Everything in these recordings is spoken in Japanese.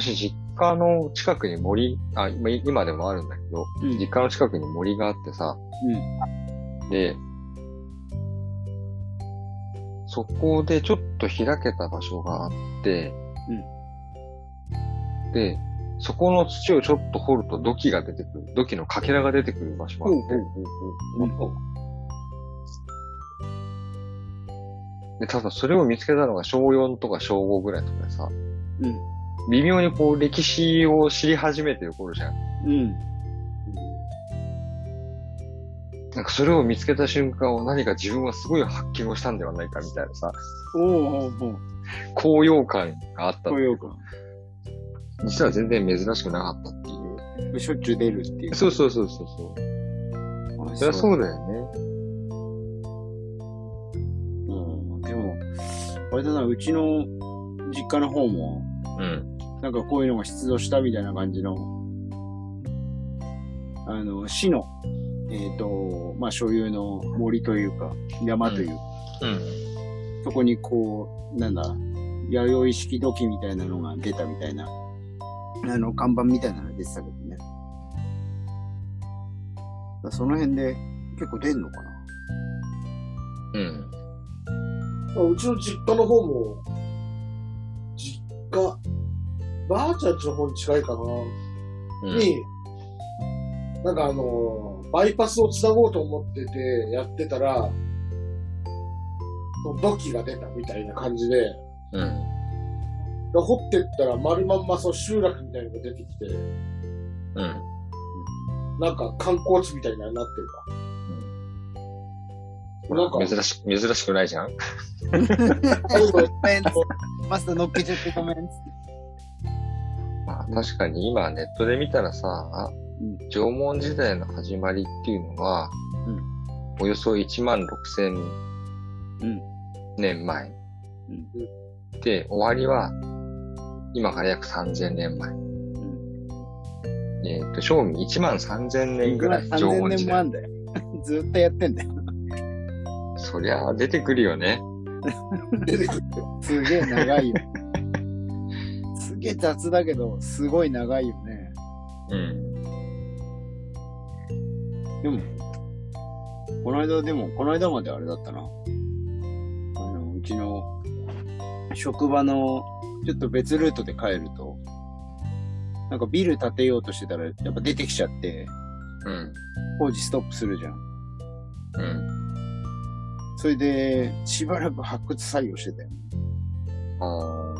昔実家の近くに森、あ、今今でもあるんだけど、うん。実家の近くに森があってさ、で、そこでちょっと開けた場所があって、で、そこの土をちょっと掘ると土器が出てくる、土器のかけらが出てくる場所があって、で、ただそれを見つけたのが小4とか小5ぐらいとかでさ、うん。微妙にこう歴史を知り始めてる頃じゃん。うん。なんかそれを見つけた瞬間を何か自分はすごい発見をしたんではないかみたいなさ、おおおお高揚感があった。高揚感。実は全然珍しくなかったっていう。しょっちゅう出るっていう。そうそうそうそうそう。あそりゃそうだよね。うん。でも、あれだな、うちの実家の方も、うん。なんかこういうのが出動したみたいな感じの、あの、市の、えっ、と、まあ、所有の森というか、山というか、うん。そこにこう、なんだ、弥生式土器みたいなのが出たみたいな、あの、看板みたいなのが出てたけどね。だその辺で結構出んのかな？うん。うちの実家の方も、実家、ばあちゃんちの方に近いかな、うん。に、なんかあの、バイパスをつなごうと思ってて、やってたら、土器が出たみたいな感じで、うん。で掘ってったら丸まんまそう集落みたいなのが出てきて、うん。なんか観光地みたいになってるか。なんか、珍し、珍しくないじゃん？マスター乗っけちゃってごめん。まあ確かに今ネットで見たらさ、うん縄文時代の始まりっていうのは、およそ1万6千うん。年前。うんで、終わりは今から約3000年前。えっ、と、正味1万3000年ぐらい縄3000文時代。年もあんだよ。ずっとやってんだよ。そりゃ出てくるよね。出てくる。すげえ長いよ。すげえ雑だけど、すごい長いよね。うん。でも、この間でも、この間まであれだったな。あの、うちの職場のちょっと別ルートで帰ると、なんかビル建てようとしてたら、やっぱ出てきちゃって、うん。工事ストップするじゃん。うん。それで、しばらく発掘作業してたよ。あ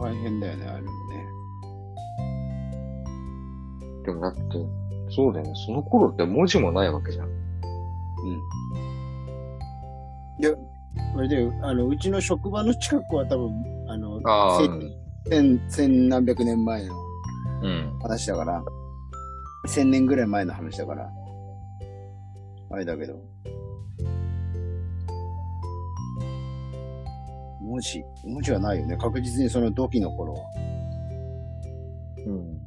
大変だよね、あれもね。ーでもだって、そうだよね。その頃って文字もないわけじゃん。うん。いや、あれだよ、あの、うちの職場の近くは多分、あの、ああ、千、千何百年前のうん。話だから、千年ぐらい前の話だから、あれだけど。文字、文字はないよね。確実にその土器の頃は。うん。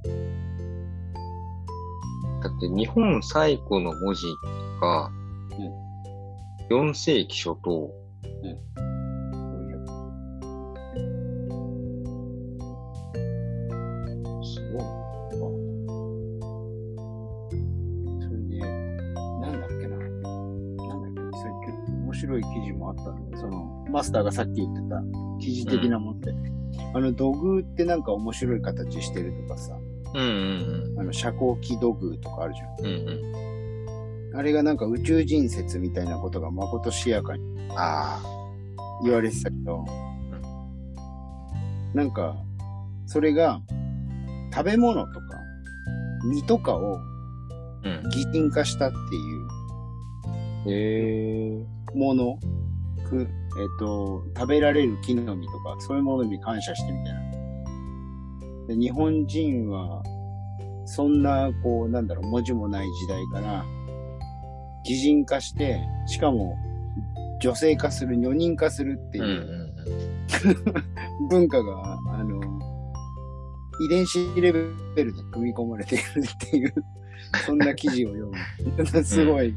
だって日本最古の文字が、4世紀初頭。すごい。それで、なんだっけな。なんだっけ、それ結構面白い記事もあったんだよ。その、マスターがさっき言ってた記事的なもんって。あの、土偶ってなんか面白い形してるとかさ、うんうんあの、遮光器土偶とかあるじゃん。うん。うんあれがなんか宇宙人説みたいなことがまことしやかにうん。ああ。言われてたけど、なんか、それが食べ物とか身とかをうん。擬人化したっていうへえ。もの、く、えっ、と、食べられる木の実とか、そういうものに感謝してみたいな。で日本人は、そんな、こう、なんだろう、文字もない時代から、擬人化して、しかも、女性化する、女人化するってうんういうん 文化が、あの、遺伝子レベルで組み込まれているっていう、そんな記事を読む。すごい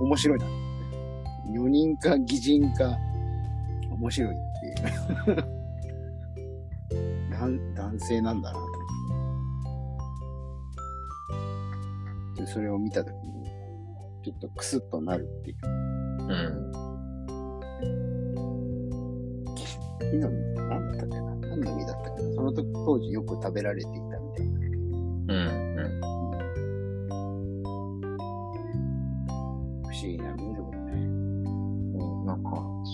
面白いな。女人か擬人か、面白いっていう。男男性なんだなと。で、それを見たときに、ちょっとクスッとなるっていう。うん。木の実って何だったっけな？何の実だったっけな？その時当時よく食べられていたみたいな。うん。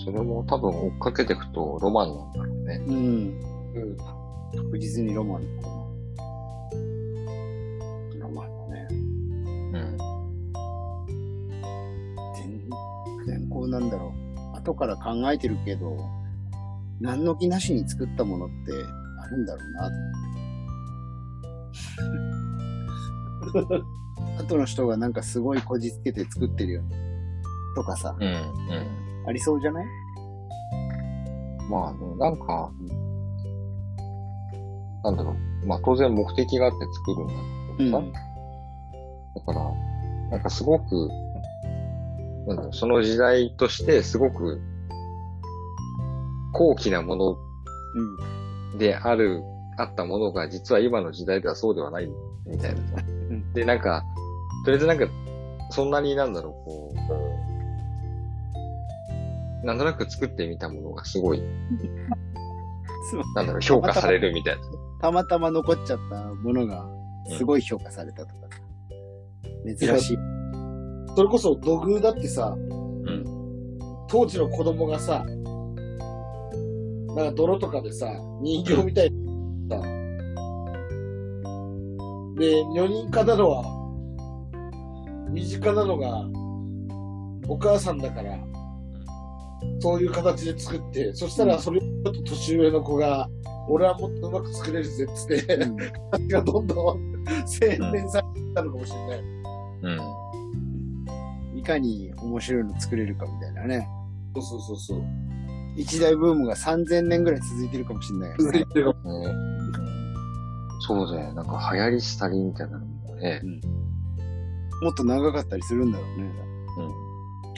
それも多分追っかけていくとロマンなんだろうね。うん。うん。確実にロマンだなロマンだね。うん。全然こうなんだろう。後から考えてるけど、何の気なしに作ったものってあるんだろうなと思って。後の人がなんかすごいこじつけて作ってるよね。とかさ、うん。うん。ありそうじゃない？まあね、なんか、なんだろう。まあ当然目的があって作るんだけどさ。だから、なんかすごく、なんだろう、その時代としてすごく高貴なものうん。である、あったものが実は今の時代ではそうではないみたいなで、なんか、とりあえずなんか、そんなになんだろう、こう、なんとなく作ってみたものがすごい、なんだろう、評価されるみたいな。たまたま残っちゃったものがすごい評価されたとか。珍しい。それこそ土偶だってさ、うん。当時の子供がさ、なんか泥とかでさ、人形みたいなさ、で、女人化なのは、身近なのが、お母さんだから、そういう形で作って、そしたらそれをちょっと年上の子が、俺はもっとうまく作れるぜっつって、うんがどんどん洗練されてたのかもしれない。うん。いかに面白いの作れるかみたいなね。そうそうそうそう。一大ブームが3000年ぐらい続いてるかもしれないよね。続いてるかもね、そうだよ。なんか流行りしたりみたいなのもね。もっと長かったりするんだろうね。うん。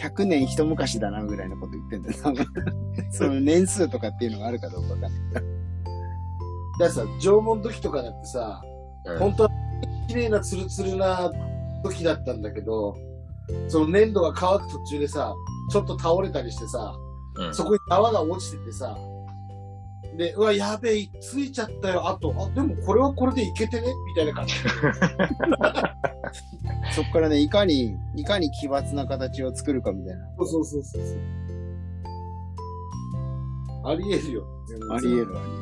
100年一昔だなぐらいのこと言ってんだよ。その年数とかっていうのがあるかどうかわかんない。だってさ、縄文時とかだってさ、うん本当は綺麗なツルツルな時だったんだけど、その粘土が乾く途中でさ、ちょっと倒れたりしてさ、うんそこに泡が落ちててさ、で、うわ、やべえ、ついちゃったよ、あと、あ、でもこれはこれでいけてね？みたいな感じ。そこからね、いかに、いかに奇抜な形を作るかみたいな。そうそうそうそうそう。あり得るよ。あり得るあり得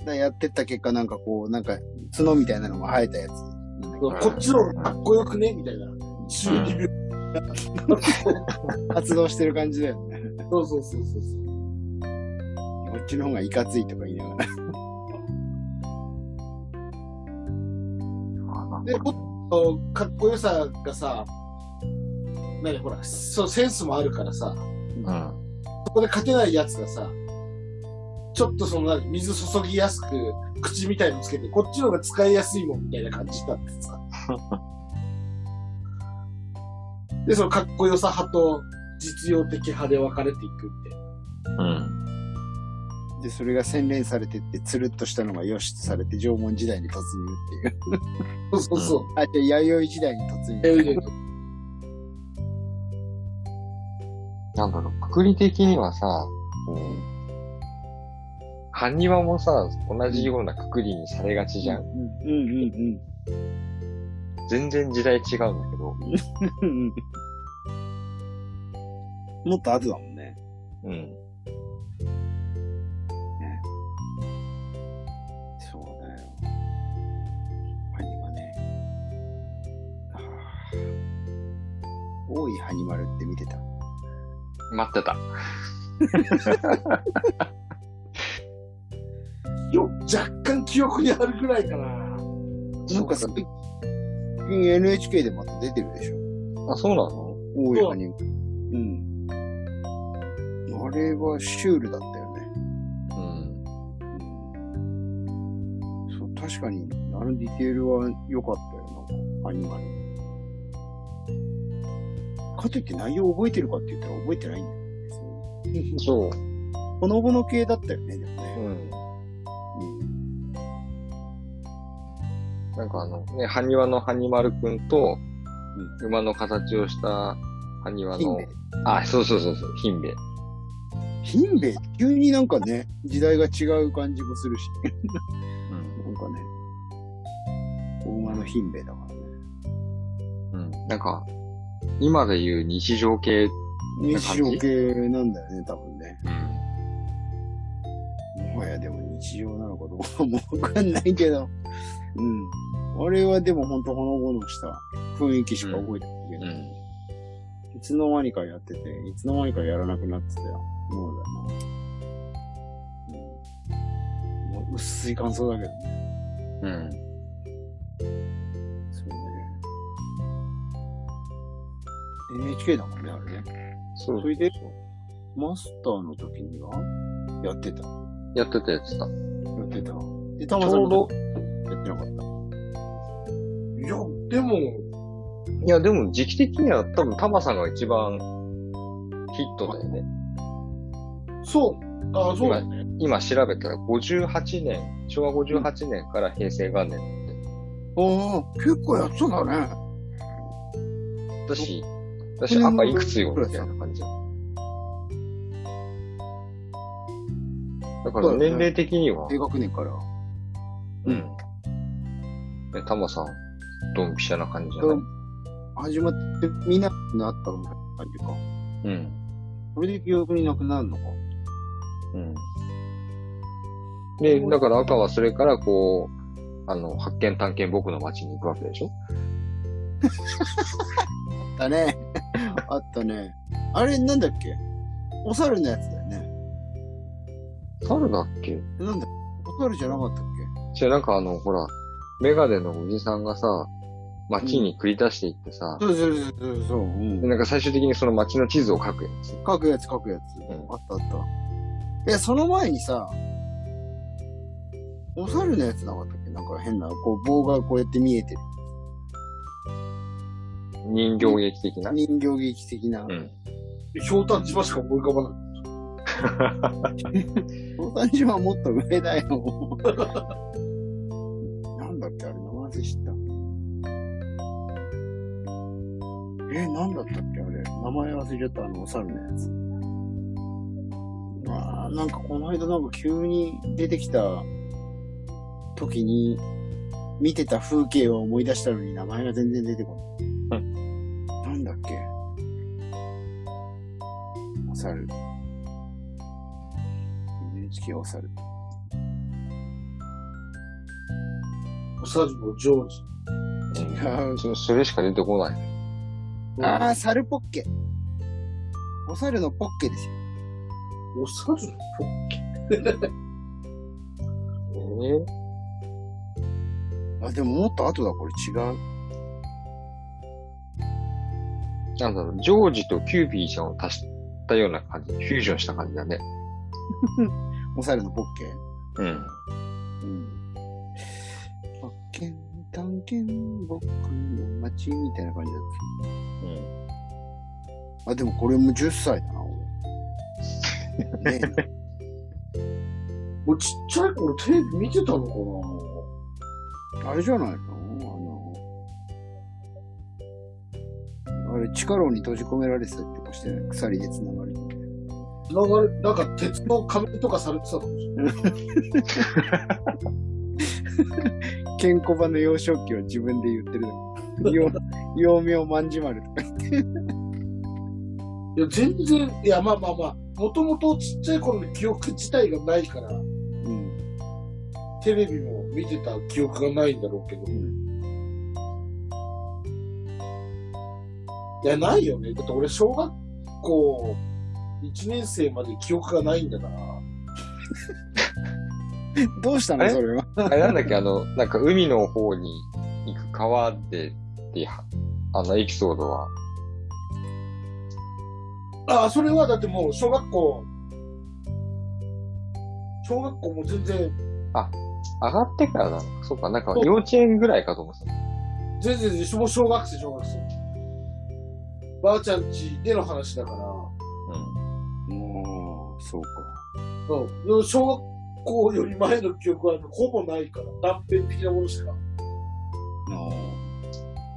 る。だやってった結果なんかこう、なんか角みたいなのが生えたやつ。こっちの方がかっこよくね？みたいな。中二病。発動してる感じだよね。そうそうそうそうそう。こっちの方がいかついとか言いながら。で、かっこよさがさ、何ほら、そう、センスもあるからさ、うん。そこで勝てないやつがさ、ちょっとその、水注ぎやすく、口みたいのつけて、こっちの方が使いやすいもんみたいな感じだってさ。で、そのかっこよさ派と実用的派で分かれていくって。うん。で、それが洗練されてって、つるっとしたのが良しとされて、縄文時代に突入っていう。そうそうそう。あ、じゃあ、弥生時代に突え入。なんだろう、くくり的にはさ、こう、埴輪もさ、同じようなくくりにされがちじゃん。うんうんうん全然時代違うんだけど。うん。もっと後だもんね。うん。いハニマルって見てた。待ってた。よ、若干記憶にあるぐらいかな。なんか最近 NHK でまた出てるでしょ。あ、そうなの？大いハニマル。うん。あれはシュールだったよね。うん。うん。そう、確かに、あのディテールは良かったよ、なんか、ハニマル。かといって内容を覚えてるかって言ったら覚えてないんだよね、そう。ほのぼの系だったよね、でもね。うん。うん、なんかあの、ね、ハニワのハ埴丸くんと、うん、馬の形をしたハニワの、あ、そうそうそうそう、ヒンベ。ヒンベ？急になんかね、時代が違う感じもするし、うん、なんかね、大馬のヒンベだからね。うん、なんか、今で言う日常系、日常系なんだよね、多分ね。うん。もはやでも日常なのかどうかもわかんないけど。うん。あれはでもほんとほのぼのした雰囲気しか覚えてないけど、うん。いつの間にかやってて、いつの間にかやらなくなってたよ。もうだな。うん、もう薄い感想だけどね。うん。NHK だもんね、あれね。そうそれで、マスターの時にはやってた？やってたやつだ。やってた。で、たまさんやってなかった？いや、でも、いや、でも時期的には多分タマさんが一番ヒットだよね。そう。あそうだね。今調べたら58年、昭和58年から平成元年ああ、結構やってたんだね。私、私赤いくつよみたいな感じ。だから年齢的には、低学年から。うん。ね、タマさん、ドンピシャな感じじゃない？始まって見なくなったの感じか。うん。それで記憶になくなるのか。うん。で、だから赤はそれからこう、あの、発見探検僕の街に行くわけでしょ？あったね。あったね。あれなんだっけ？お猿のやつだよね。猿だっけ？なんだお猿じゃなかったっじゃなんかあの、ほら、メガネのおじさんがさ、街に繰り出していってさ、けそうそうそうそうそう。うんでなんか最終的にその街の地図を書くやつ。書くやつ書くやつ。んあったあった。いや、その前にさ、お猿のやつなかったっけ？なんか変な、こう棒がこうやって見えてる。人形劇的な。人形劇的な。うん。ひょうたん島しか思い浮かばない。相談所はもっと上だよ。なんだっけあれ、名前忘れ知った。え、なんだったっけあれ。名前忘れちゃった、あの、お猿のやつ。あーなんかこの間なんか急に出てきた時に見てた風景を思い出したのに名前が全然出てこない。お猿。NHK お猿。お猿のジョージ。違う。そそれしか出てこない。ああ、猿ポッケ。お猿のポッケですよ。お猿のポッケ？えあ、でももっと後だ、これ違う。ー、なんだろう、ジョージとキューピーちゃんを足したような感じ、フュージョンした感じだね。お猿のポッケ？うん。うん。発見、探検、僕の街みたいな感じだっうん。た。あ、でもこれも10歳だな、俺。ね もうちっちゃい頃テレビ見てたのかあれじゃないの？あの、あれ、地下牢に閉じ込められてたりとかして、鎖で繋がれてて。な流れ、なんか鉄の仮面とかされてたかもしれない。ケンコバの幼少期は自分で言ってるの。幼 幼名万事丸とか言って。いや、全然、いや、まあまあまあ、もともとちっちゃい頃の記憶自体がないから、うん。テレビも見てた記憶がないんだろうけど。うんいや、ないよね。だって俺、小学校1年生まで記憶がないんだから。どうしたの？えそれは。あれなんだっけ、あの、なんか海の方に行く川でってあのエピソードは、ああ、それはだってもう小学校、小学校も全然、上がってからなの？か。そうか、なんか幼稚園ぐらいかと思ってた。全然全然、もう小学生、小学生。ばあちゃん家での話だから、そうか。うん。小学校より前の記憶はほぼないから、断片的なものしか。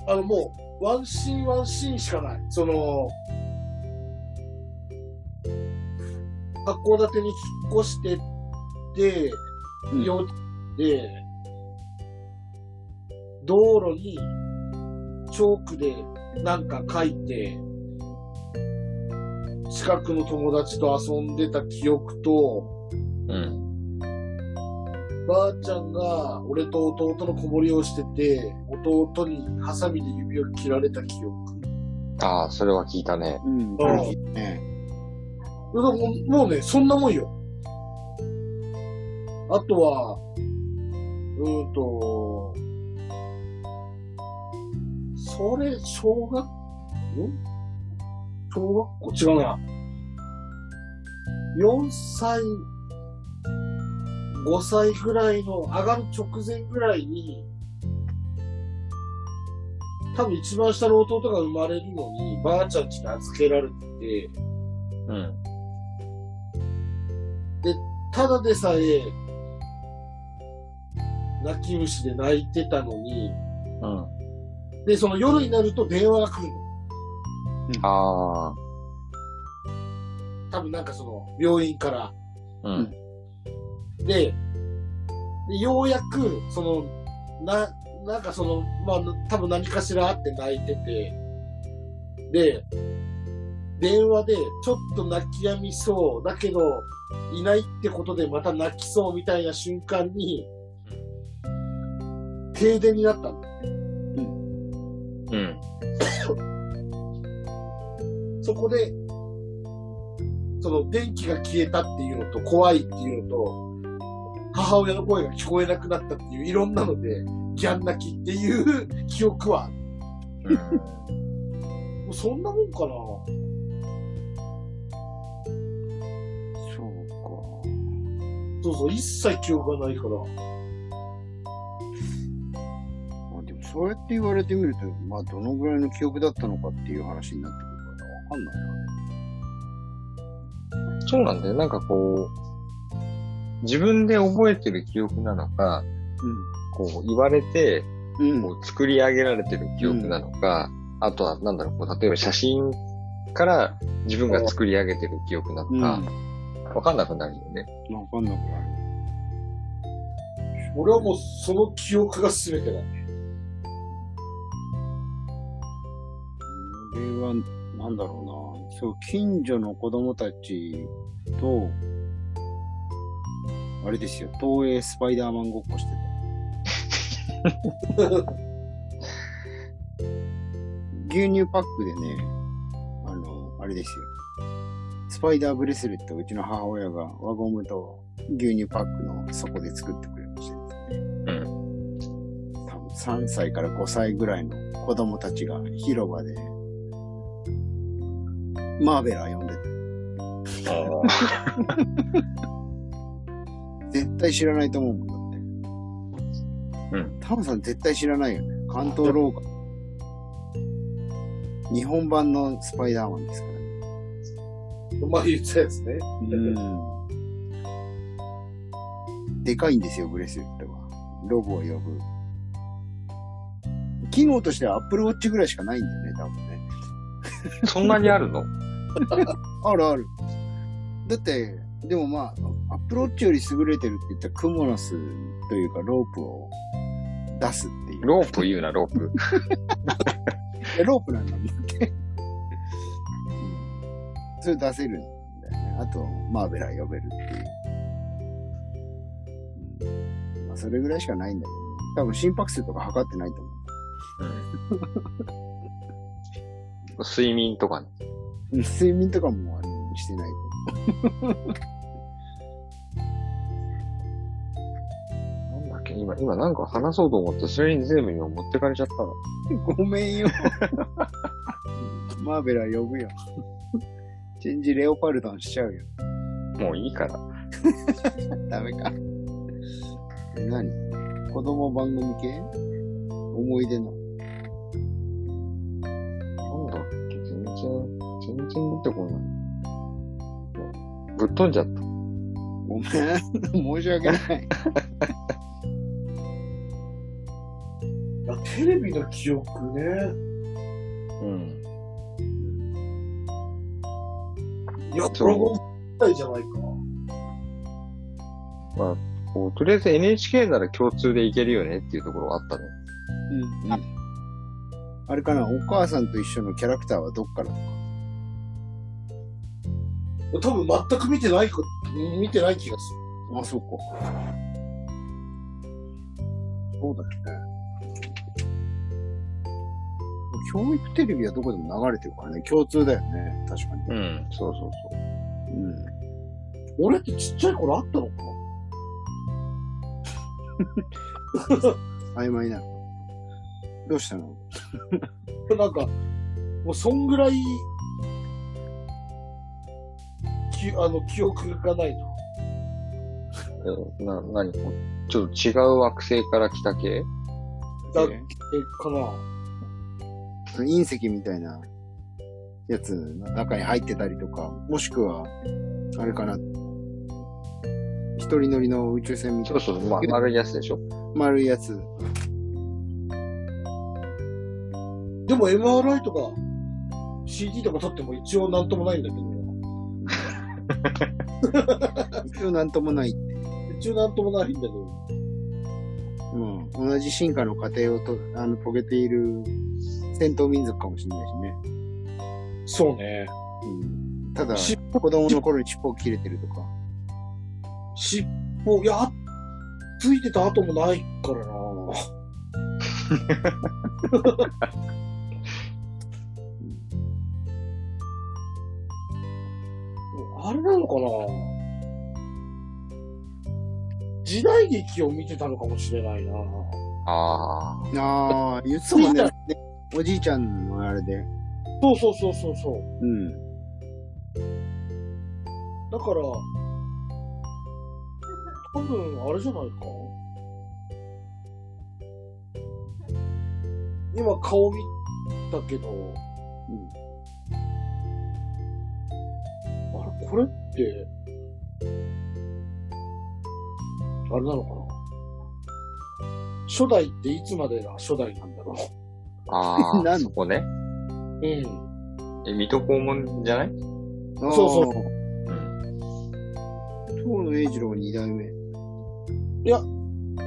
あの、もう、ワンシーンワンシーンしかない。その、函館に引っ越してって、うん幼稚園で、道路にチョークでなんか書いて、近くの友達と遊んでた記憶と、うん。ばあちゃんが俺と弟の子守りをしてて、弟にハサミで指を切られた記憶。ああ、それは聞いたね。うん、聞いたね。でももうね、そんなもんよ。あとは、うーんと、それ、小学、ん小学校違うな。4歳、5歳ぐらいの、上がる直前ぐらいに、多分一番下の弟が生まれるのに、ばあちゃん家に預けられてて、うん。ただでさえ、泣き虫で泣いてたのに、うん。で、その夜になると電話が来るの。ああ。多分なんかその、病院から。うん。で、でようやく、その、な、なんかその、まあ、多分何かしらあって泣いてて、で、電話でちょっと泣き止みそう、だけど、いないってことでまた泣きそうみたいな瞬間に、停電になったの。うん。そこで、その電気が消えたっていうのと怖いっていうのと、母親の声が聞こえなくなったっていういろんなので、ギャン泣きっていう記憶はある、もうそんなもんかな。そうか。そうそう、一切記憶がないから。まあでもそうやって言われてみると、まあどのぐらいの記憶だったのかっていう話になってくるからわかんないよね。そうなんだよ。なんかこう、自分で覚えてる記憶なのか、こう言われて、うん。うん。こう作り上げられてる記憶なのか、あとはなんだろう、こう例えば写真から自分が作り上げてる記憶なのか、わかんなくなるよね。わかんなくなる。俺はもうその記憶が全てだね。これは、なんだろうな。そう、近所の子供たちと、あれですよ、東映スパイダーマンごっこしてて。牛乳パックでね、あの、あれですよ。スパイダーブレスレットをうちの母親が輪ゴムと牛乳パックの底で作ってくれましてですね。多分3歳から5歳ぐらいの子供たちが広場で、マーベラー読んでて、絶対知らないと思うもんだって。うん。タムさん絶対知らないよね。関東ローカル。日本版のスパイダーマンですからね。まあ言ってたやつね。うん。でかいんですよ、ブレスレットは。ロボを呼ぶ。機能としては Apple Watch ぐらいしかないんだよね、多分ね。そんなにあるの？あるある。だって、でもまあ、アップローチより優れてるって言ったらクモの巣というかロープを出すっていう。ロープ言うな、ロープ。え ロープなんだって。うんそれ出せるんだよね。あと、マーベラー呼べるっていう。うんまあ、それぐらいしかないんだけどね。多分心拍数とか測ってないと思うん、睡眠とかね。睡眠とかもあれしてないとなんだっけ？今、今なんか話そうと思って、それに全部今持ってかれちゃったの。ごめんよ。マーベラー呼ぶよ。チェンジレオパルドンしちゃうよ。もういいから。ダメか。え、何？子供番組系？思い出の。全然出てこない。ぶっ飛んじゃった。ごめん。申し訳ない。あテレビの記憶ね。うん。いや、そうドラゴンみたいじゃないか。まあ、こうとりあえず NHK なら共通でいけるよねっていうところがあったね。うん。あれかな、お母さんと一緒のキャラクターはどっからとか。多分全く見てないか、見てない気がすあ、そうか。そうだよね。教育テレビはどこでも流れてるからね。共通だよね。確かに。うん。そうそううん。る。俺ってちっちゃい頃あったのか曖昧な。どうしたの？な なんか、もうそんぐらい、きあの、記憶がないな。そう。な、なにちょっと違う惑星から来た系？だええ、かな。隕石みたいなやつの中に入ってたりとか、もしくは、あれかな。一人乗りの宇宙船みたいな。そうそう、まあ、丸いやつでしょ？丸いやつ。でも MRI とか CD とか撮っても一応なんともないんだけど、一応なんともないって。一応なんともないんだけど、うん。同じ進化の過程をとあの遂げている戦闘民族かもしれないしね。そうね。うん。ただ、し子供の頃に尻尾切れてるとか。尻尾、いや、ついてた後もないからな。あれなのかな？時代劇を見てたのかもしれないな。ああ。ああ、言ってたもんね。ね おじいちゃんのあれで。そうそうそうそうそう。うん。だから、多分、あれじゃないか？今顔見たけど、これって、あれなのかな？初代っていつまでが初代なんだろああ、なん？そこね。う。うん。え、水戸黄門じゃない？そうそうう。うん。遠野栄二郎二代目。い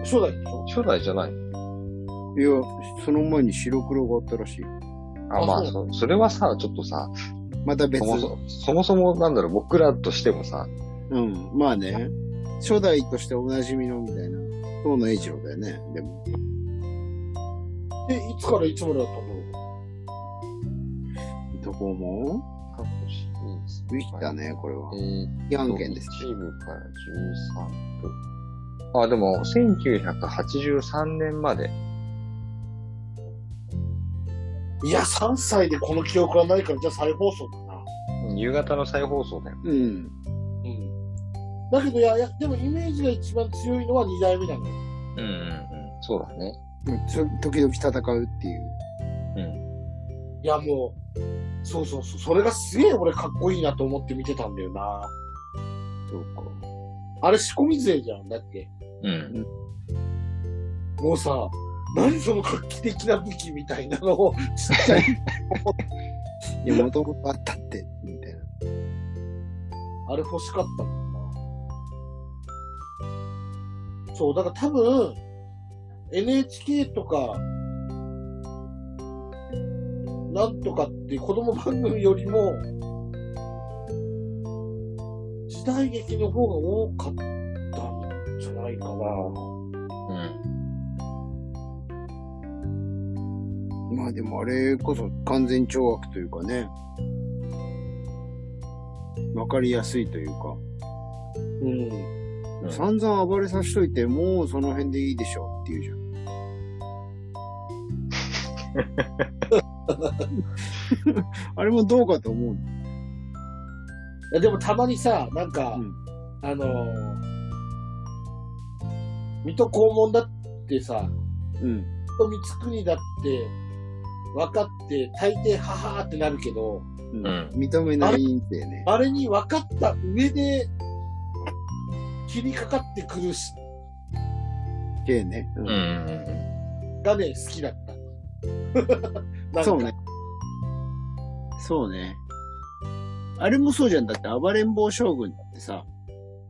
初代でしょ初代じゃない？や、その前に白黒があったらしい。あ、まあ、そ、それはさ、ちょっとさ、また別そ。もそも、そもそもなんだろう、僕らとしてもさ、うん。まあね。初代としておなじみのみたいな。遠野栄一郎だよね。でも。で、いつからいつまでだったんだろどこも？過去シリーズウィキだね、これはえ。ーっヤと、ンケンです。1部から13部。あ、でも、1983年まで。う。いや、3歳でこの記憶がないから、じゃあ再放送だな。夕方の再放送だよ。うん。うん。だけど、いや、いや、でもイメージが一番強いのは2代目なのよ。うんうんうん。そうだね。そ時々戦うっていう。うん。いや、もう、そうそうそう、それがすげえ俺かっこいいなと思って見てたんだよな。そうか。あれ仕込み勢じゃん、だって。うん。もうさ、何その画期的な武器みたいなのを、ちっちゃい、いや、もともとあったって、みたいな。あれ欲しかったもんな。そう、だから多分、NHK とか、なんとかって子供番組よりも、時代劇の方が多かったんじゃないかな。うん。まあでもあれこそ完全懲悪というかね。わかりやすいというか。うん。うん散々暴れさしといて、もうその辺でいいでしょっていうじゃん。あれもどうかと思う。いやでもたまにさ、なんか、うんあのー水戸黄門だってさ、うん。水国だって分かって、大抵ははーってなるけど、うんうん認めないんだよね。あれに分かった上で、切りかかってくるし、系ね。ううんんうんがね、好きだった。そうね。そうね。あれもそうじゃん。だって暴れん坊将軍だってさ、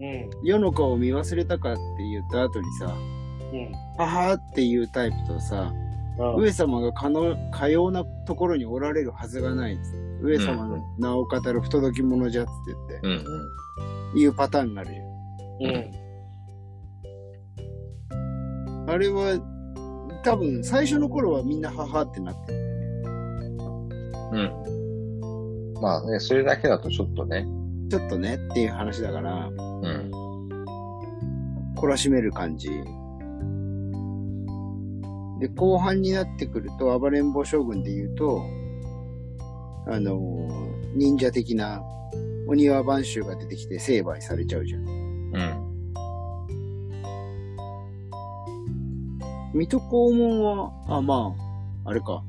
うん。世の顔を見忘れたかって言った後にさ、うん。母っていうタイプとさ、うん上様がかのかようなところにおられるはずがないっつって上様の名を語る不届き者じゃっつって言って、うんうん。いうパターンがあるじゃん。うん。あれは、多分最初の頃はみんな母ってなってる。うん。まあね、それだけだとちょっとね。ちょっとねっていう話だから、うん。懲らしめる感じ。で、後半になってくると、暴れん坊将軍で言うと、あのー忍者的なお庭番衆が出てきて成敗されちゃうじゃん。うん。水戸黄門は、あ、まあ、あれか。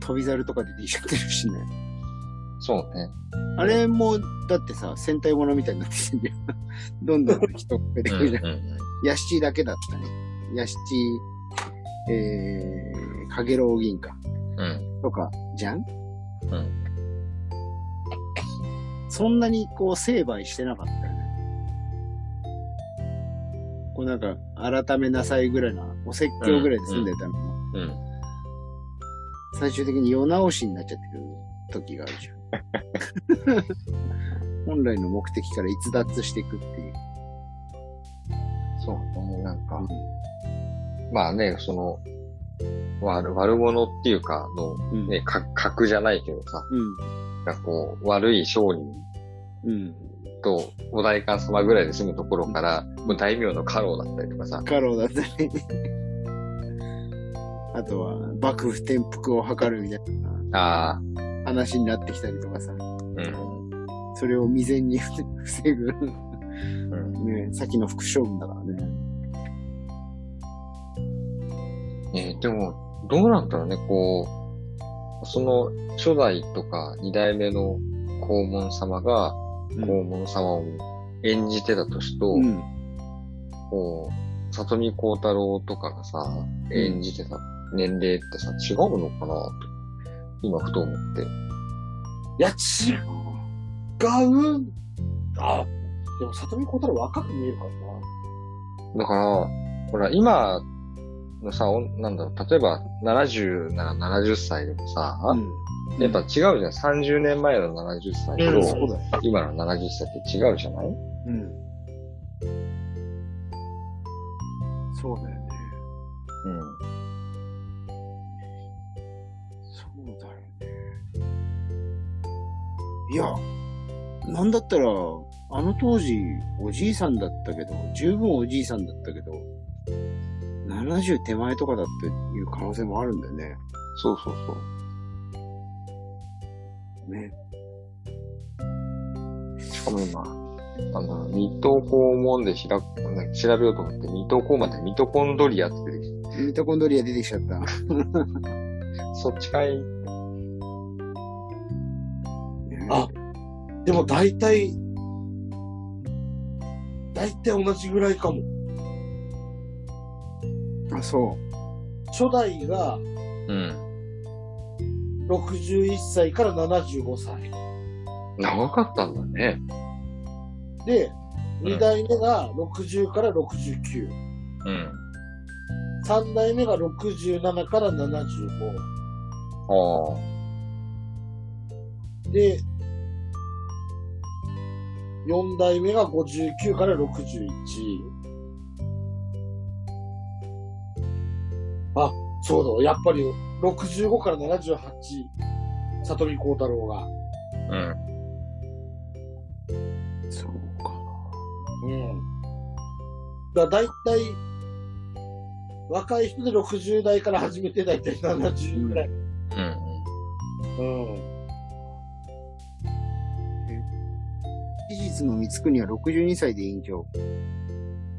飛び猿とか出てきちゃってるしね。そうね。あれも、だってさ、戦隊ものみたいになってきてんじゃん。どんどん人が増えてくるじゃん。うんヤシチだけだったね。ヤシチ、えー、かげろう銀か。うん。とか、じゃん？うん。そんなにこう、成敗してなかったよね。こうなんか、改めなさいぐらいな、お説教ぐらいで済んでたのも、うん。うん。最終的に世直しになっちゃってる時があるじゃん。本来の目的から逸脱していくっていう。そうね。なんか、まあね、その、悪悪者っていうか、の、うん。ね、か格じゃないけどさ、がこう、悪い商人うん。うん。とお代官様ぐらいで住むところから、もう大名の家老だったりとかさ、過労だったり。あとは、幕府転覆を図るみたいああ、な話になってきたりとかさ、うん。それを未然に 防ぐ、うん。ね、先の副将軍だからね。ねでも、どうなんだろうね、こう、その初代とか二代目の黄門様が黄門様を演じてたとしと、うん。こう、里見光太郎とかがさ、演じてた年齢ってさ、違うのかなと、今ふと思って。いや、違う。あ、でも、里見光太郎若く見えるからな。だから、ほら、今のさ、おなんだろう、例えば70なら70歳でもさ、やっぱ違うじゃん。30年前の70歳と、うん。今の70歳って違うじゃない？うん。そうだよね。うん。そうだよね。いや、なんだったら、あの当時、おじいさんだったけど、十分おじいさんだったけど、70手前とかだっていう可能性もあるんだよね。そうそうそう。ね。しかも今、なんだろう、水戸黄門で調べようと思って、水戸黄門ってミトコンドリアって出てきて、ミトコンドリア出てきちゃった。そっちかいあでも、大体、大体同じぐらいかも。あ、そ初代がうん。61歳から75歳。長かったんだね。で、うん2代目が60から69。うん。3代目が67から75。ああ。で、4代目が59から61。あ、そうだ、やっぱり65から78。里見光太郎が。うん。う。そうか。うん。だから大体、若い人で60代から始めて大体70ぐらい。うん。うん。事実の光国は62歳で隠居。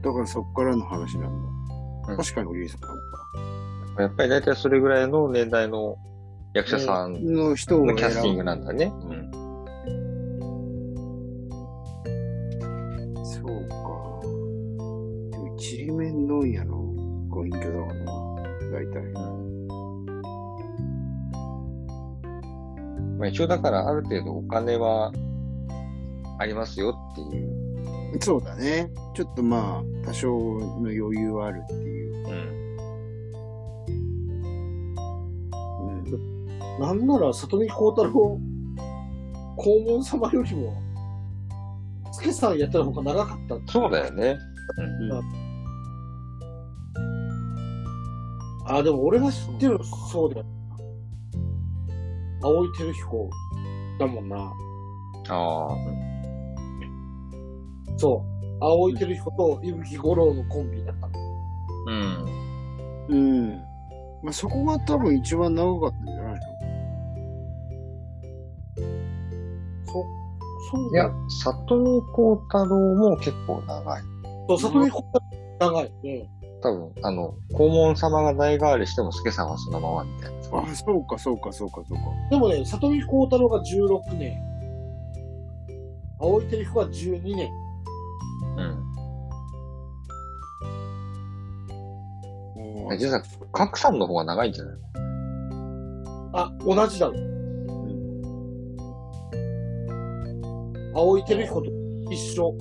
だからそっからの話なんだ。うん確かにおじいさんなのか。やっぱり大体それぐらいの年代の役者さんの人をのキャスティング選なんだね。ぶそうか。でも、ちりめん問屋のご隠居だからな。いたい。まあ、一応だからある程度お金はありますよっていう。そうだね。ちょっとまあ、多少の余裕はあるっていう。なんなら、里見光太郎、黄門様よりも、助さんやった方が長かった。そうだよね。あ、でも俺が知ってるのそうだよ。青井照彦だもんな。ああ。そう。青井照彦と伊吹五郎のコンビだったの。うん。うん。まあ、そこが多分一番長かったんじゃそういや、里見光太郎も結構長い。そう、里見光太郎長い。うん。多分、あの、黄門様が代替わりしても助さんはそのままみたいな。あ、そうか、そうか、そうか、そうか。でもね、里見光太郎が16年。青井照彦が12年。うん。実は、角さんの方が長いんじゃない？あ、同じだろ。青井照彦と一緒。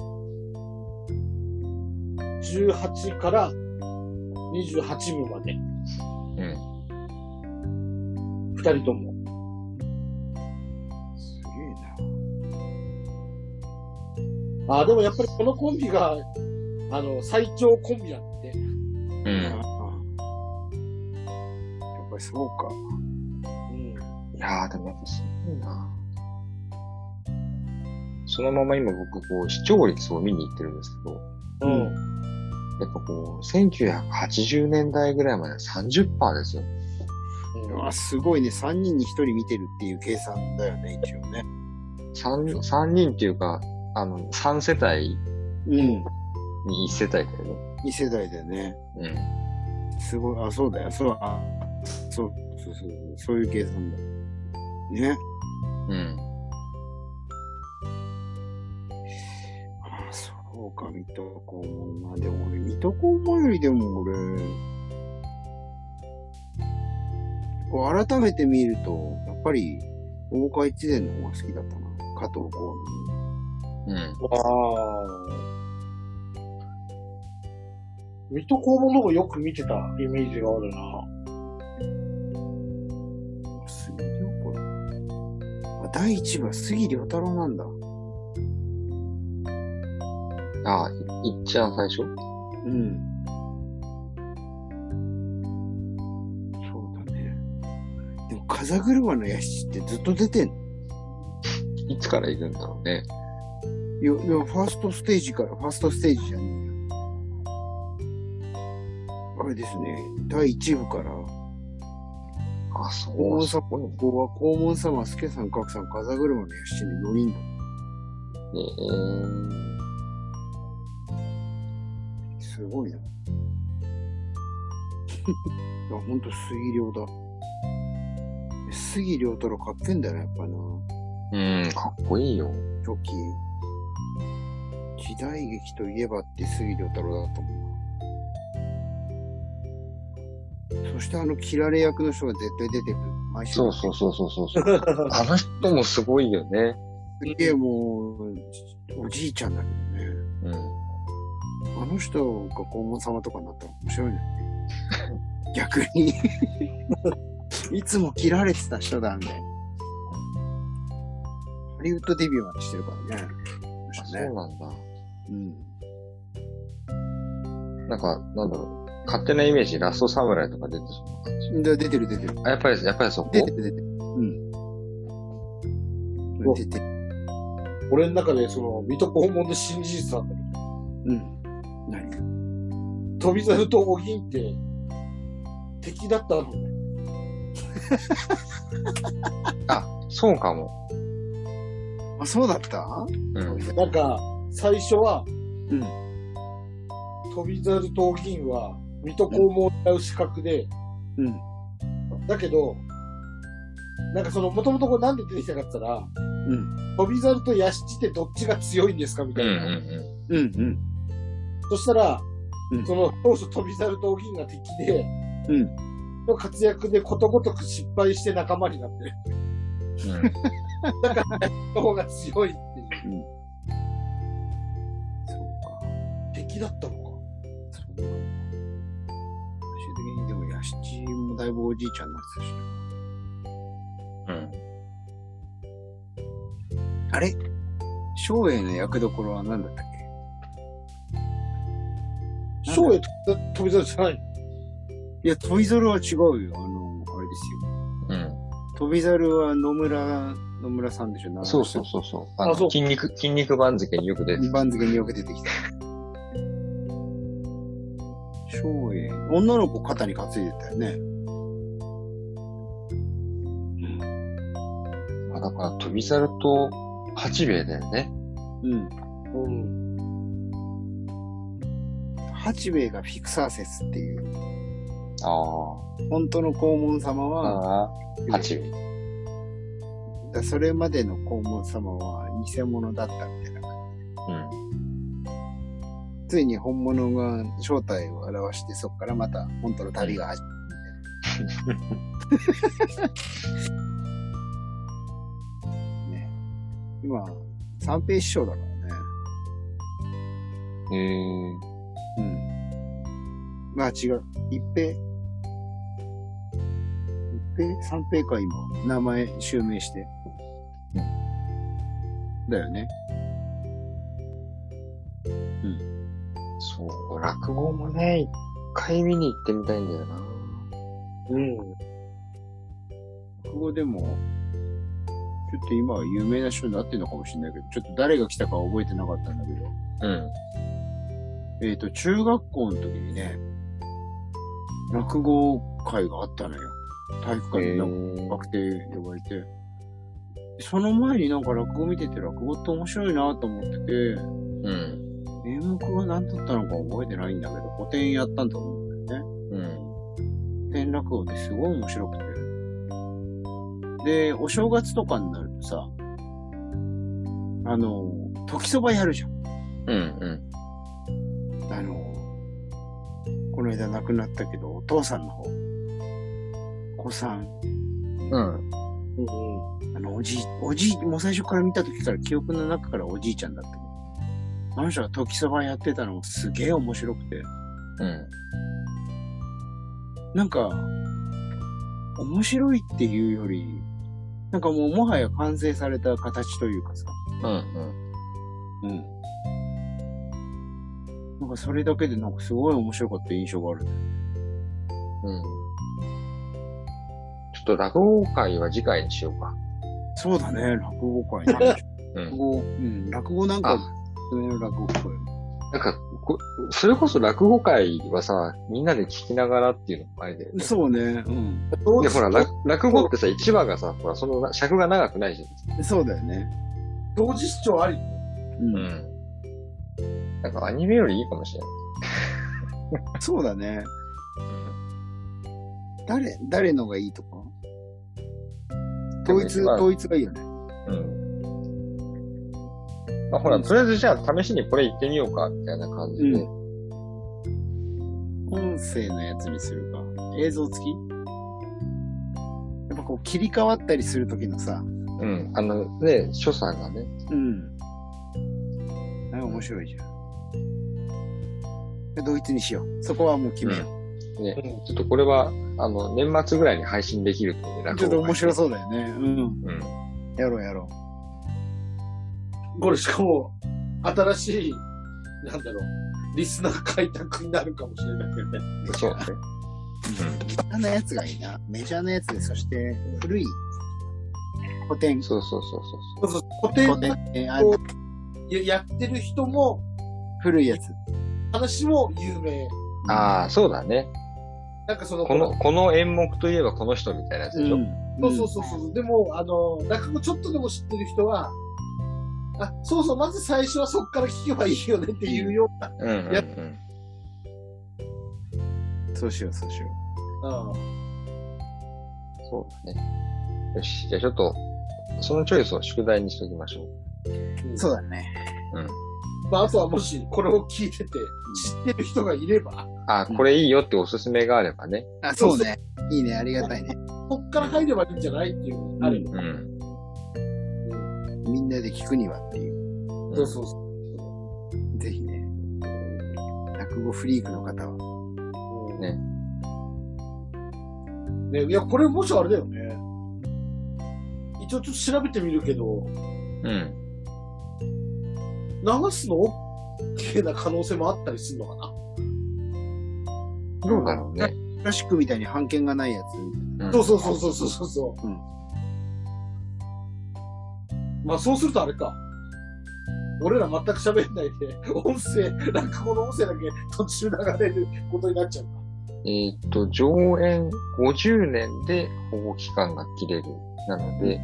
18から28部まで。うん。二人とも。すげえあ、でもやっぱりこのコンビが、あの、最長コンビだって。うな。ん。やっぱりそうか。うん。いやー、でもやっぱすごいな。そのまま今僕、こう、視聴率を見に行ってるんですけど、うん。やっぱこう、1980年代ぐらいまでは30%ですよ。あすごいね。3人に1人見てるっていう計算だよね、一応ね。3、三人っていうか、あの、3世帯うん。に1世帯だよね。2世代だよね。うん。すごい。あ、そうだよ。そう、あ、そう、そうそう、そういう計算だ。ね。うん。か、水戸黄門。まあでも俺、水戸黄門よりでも俺、こう改めて見ると、やっぱり、大岡越前の方が好きだったな。加藤浩うん。ああ。水戸黄門の方がよく見てたイメージがあるな。の。杉良太第一部は杉良太郎なんだ。ああ、いいっちゃん最初？うん。そうだね。でも、風車の屋敷ってずっと出てんの？いつからいるんだろうね。いや、いや、ファーストステージから、ファーストステージじゃねえよ。あれですね、第1部から、あ、そう。黄門様、ここは黄門様、助さん、角さん、風車の屋敷の4人だ。すごいな。いや、ほんと杉良だ。杉良太郎かっけんだよな、やっぱな。えー。うん、かっこいいよ。初期。時代劇といえばって杉良太郎だと思うな。そしてあの、切られ役の人が絶対出てくる。毎週。そうそうそうそうそうそう。あの人もすごいよね。すげえもう、おじいちゃんだけど。あの人が黄門様とかになったら面白いのよね。逆に。いつも切られてた人だ、みたいな。ハリウッドデビューまでしてるからね。そうなんだ。うん。なんか、なんだろう。勝手なイメージ、ラストサムライとか出てそうな感じ。で出てる出てる。あ、やっぱり、やっぱりそこ？出てる出てる。うん。お出てる。俺の中でその、水戸黄門で新事実なんだけど、うん。何飛猿とお銀って、敵だったのね。あ、そうかも。あ、そうだった？うん。なんか、最初は、うん。飛猿とお銀は、水戸黄門を狙う資格で、うん。だけど、なんかその、もともとこれなんで出てきたかって言ったら、うん。飛猿と屋敷ってどっちが強いんですかみたいな。うんうんうん。うん。そしたら、うんその、当初飛猿とお銀が敵で、うん。の活躍でことごとく失敗して仲間になってる。うん。だから、の方が強いっていう。そうか。敵だったのか。そうなのか。最終的にでも、ヤシチもだいぶおじいちゃんになってたしうん。な。あれ？翔英の役どころは何だったっけ？翔英飛び出じゃないいや、飛び猿は違うよ。あの、あれですよ。うん。飛び猿は野村、野村さんでしょそうそうそうそう。あのあそう筋肉、筋肉番付によく出て番付によく出てきた。翔英。女の子肩に担いでたよね。あだから、飛び猿と八兵衛だよね。うん。うん。八兵衛がフィクサー説っていう。あ本当の黄門様あ。は、ああ。八兵衛。だそれまでの黄門様は偽物だったみたいな。うん。ついに本物が正体を表して、そこからまた本当の旅が始まるみたいな。ね、今、三平師匠だからね。へえ。うん。まあ違う。一平一平？三平か、今。名前襲名して。だよね。そう、落語もね、一回見に行ってみたいんだよな。うん。落語でも、ちょっと今は有名な人になってるのかもしれないけど、ちょっと誰が来たかは覚えてなかったんだけど、うん。えっ、と、中学校の時にね、落語会があったのよ。体育館になんかへ学生呼ばれて。その前になんか落語見てて落語って面白いなと思ってて、うん。演目が何だったのか覚えてないんだけど、古典やったんだと思うんだよね。うん。古典落語ってすごい面白くて。で、お正月とかになるとさ、あの、時そばやるじゃん。うん。うん。あの、この間亡くなったけど、お父さんの方、お子さん、うん。うん。あの、おじい、おじい、もう最初から見た時から記憶の中からおじいちゃんだったけど、あの人が時そばやってたのもすげえ面白くて、うん。なんか、面白いっていうより、なんかもうもはや完成された形というかさ、うん。うん。なんかそれだけでなんかすごい面白かった印象がある。うん。ちょっと落語会は次回にしようか。そうだね、落語会。落うん。語、うん、落語なんか、落語会。なんか、こそれこそ落語会はさ、みんなで聞きながらっていうのもあれで。そうね、うん。で、ほら、落落語ってさ、一話がさ、ほら、そのな尺が長くないじゃそうだよね。同時視聴あり。うん。ん。うん。なんかアニメよりいいかもしれない。そうだね。誰、誰のがいいとか？統一、まあ統一がいいよね。うん。まあ、ほら、とりあえずじゃあ試しにこれ行ってみようか、みたいな感じで。音声のやつにするか。映像付き？やっぱこう切り替わったりするときのさ、うん。あの、ね、所作がね。うん。あれ面白いじゃん。でドイツにしよう。そこはもう決めよう。ね、ちょっとこれは、あの、年末ぐらいに配信できるというちょっと面白う。そうだよね。うん。うん。やろうやろこれしかも、新しい、なんだろう、リスナー開拓になるかもしれないよね。そうだね。う。メジャーなやつがいいな。メジャーなやつで、そして古い古典。そうそうそうそう。そうそう、古典古典。えーあこややってる人も、古いやつ。話も有名。ああ、そうだね。なんかその、この、この演目といえばこの人みたいなやつでしょ？そうそうそうそう。でも、あの、落語ちょっとでも知ってる人は、あ、そうそう、まず最初はそっから聞けばいいよねっていうような。うんうん、うん。やそうしよう、そうしようんそうだね。よし。じゃあちょっと、そのチョイスを宿題にしておきましょう。う。そうだね。うん。まあ、あとはもし、これを聞いてて、知ってる人がいれば、あ、これいいよっておすすめがあればね。あ、そうね。いいね、ありがたいね。こっから入ればいいんじゃないっていう、ある意味。うん。みんなで聞くにはっていう。そうそうそう。ぜひね。落語フリークの方は。ね。ね、いや、これもしあれだよね。一応ちょっと調べてみるけど、うん。流すの OK な可能性もあったりするのかな？どうだろうね。クラシックみたいに判権がないやつ。うんそうそうそうそうそうそうそう。うんまあそうするとあれか。俺ら全く喋んないで、音声、落語の音声だけ途中流れることになっちゃうか。えーっと、上演50年で保護期間が切れる。なので、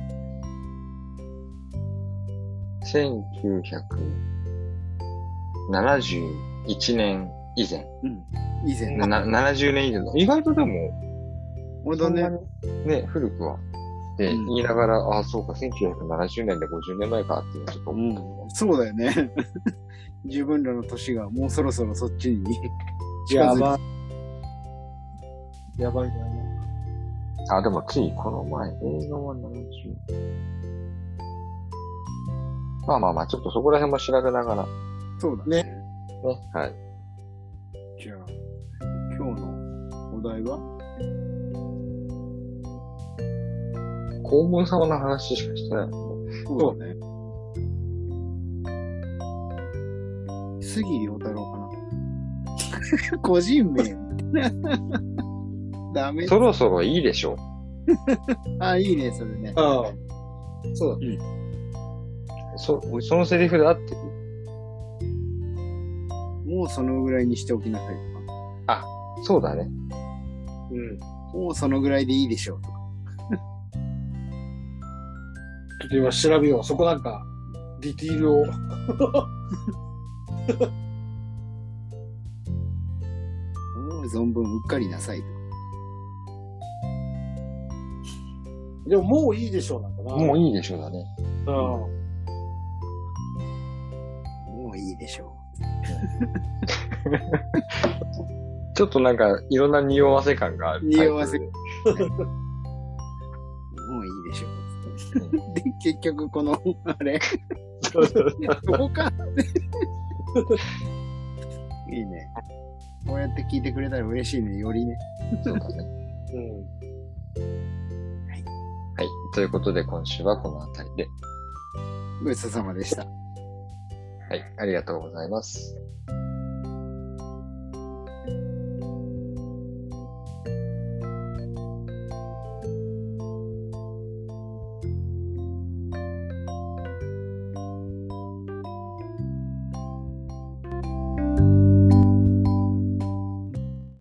1971年以前。以前。な70年以前の。意外とでも、俺だね。ね、古くは。で、うん言いながら、あ、そうか、1970年で50年前かっていうのちょっと思ったけど。そうだよね。自分らの年がもうそろそろそっちに近づいてやばい。やばいな。あ、でもついこの前、映画は70。まあまあまあ、ちょっとそこら辺も調べながら。ね。そうだね。はい。じゃあ、今日のお題は？黄門様の話しかしてない。そうだね。杉良太郎かな。個人名。ダメ。そろそろいいでしょ あ、いいね、それね。ああ。そうだ。う。そ、そのセリフで合ってる？もうそのぐらいにしておきなさいとか。そうだね。うん。もうそのぐらいでいいでしょうとか。ちょっと今調べよう。そこなんか、ディティールを。もう存分うっかりなさいとか。でももういいでしょうなんかな。い。もういいでしょうだね。うん。ちょっとなんか、いろんな匂わせ感がある。匂わせ。もういいでしょう。で、結局この、あれ、トルでどうかいいね。こうやって聞いてくれたら嬉しいね、よりね。そうだね。うん。はい。ということで、今週はこの辺りで。ごちそうさまでした。はい。ありがとうございます。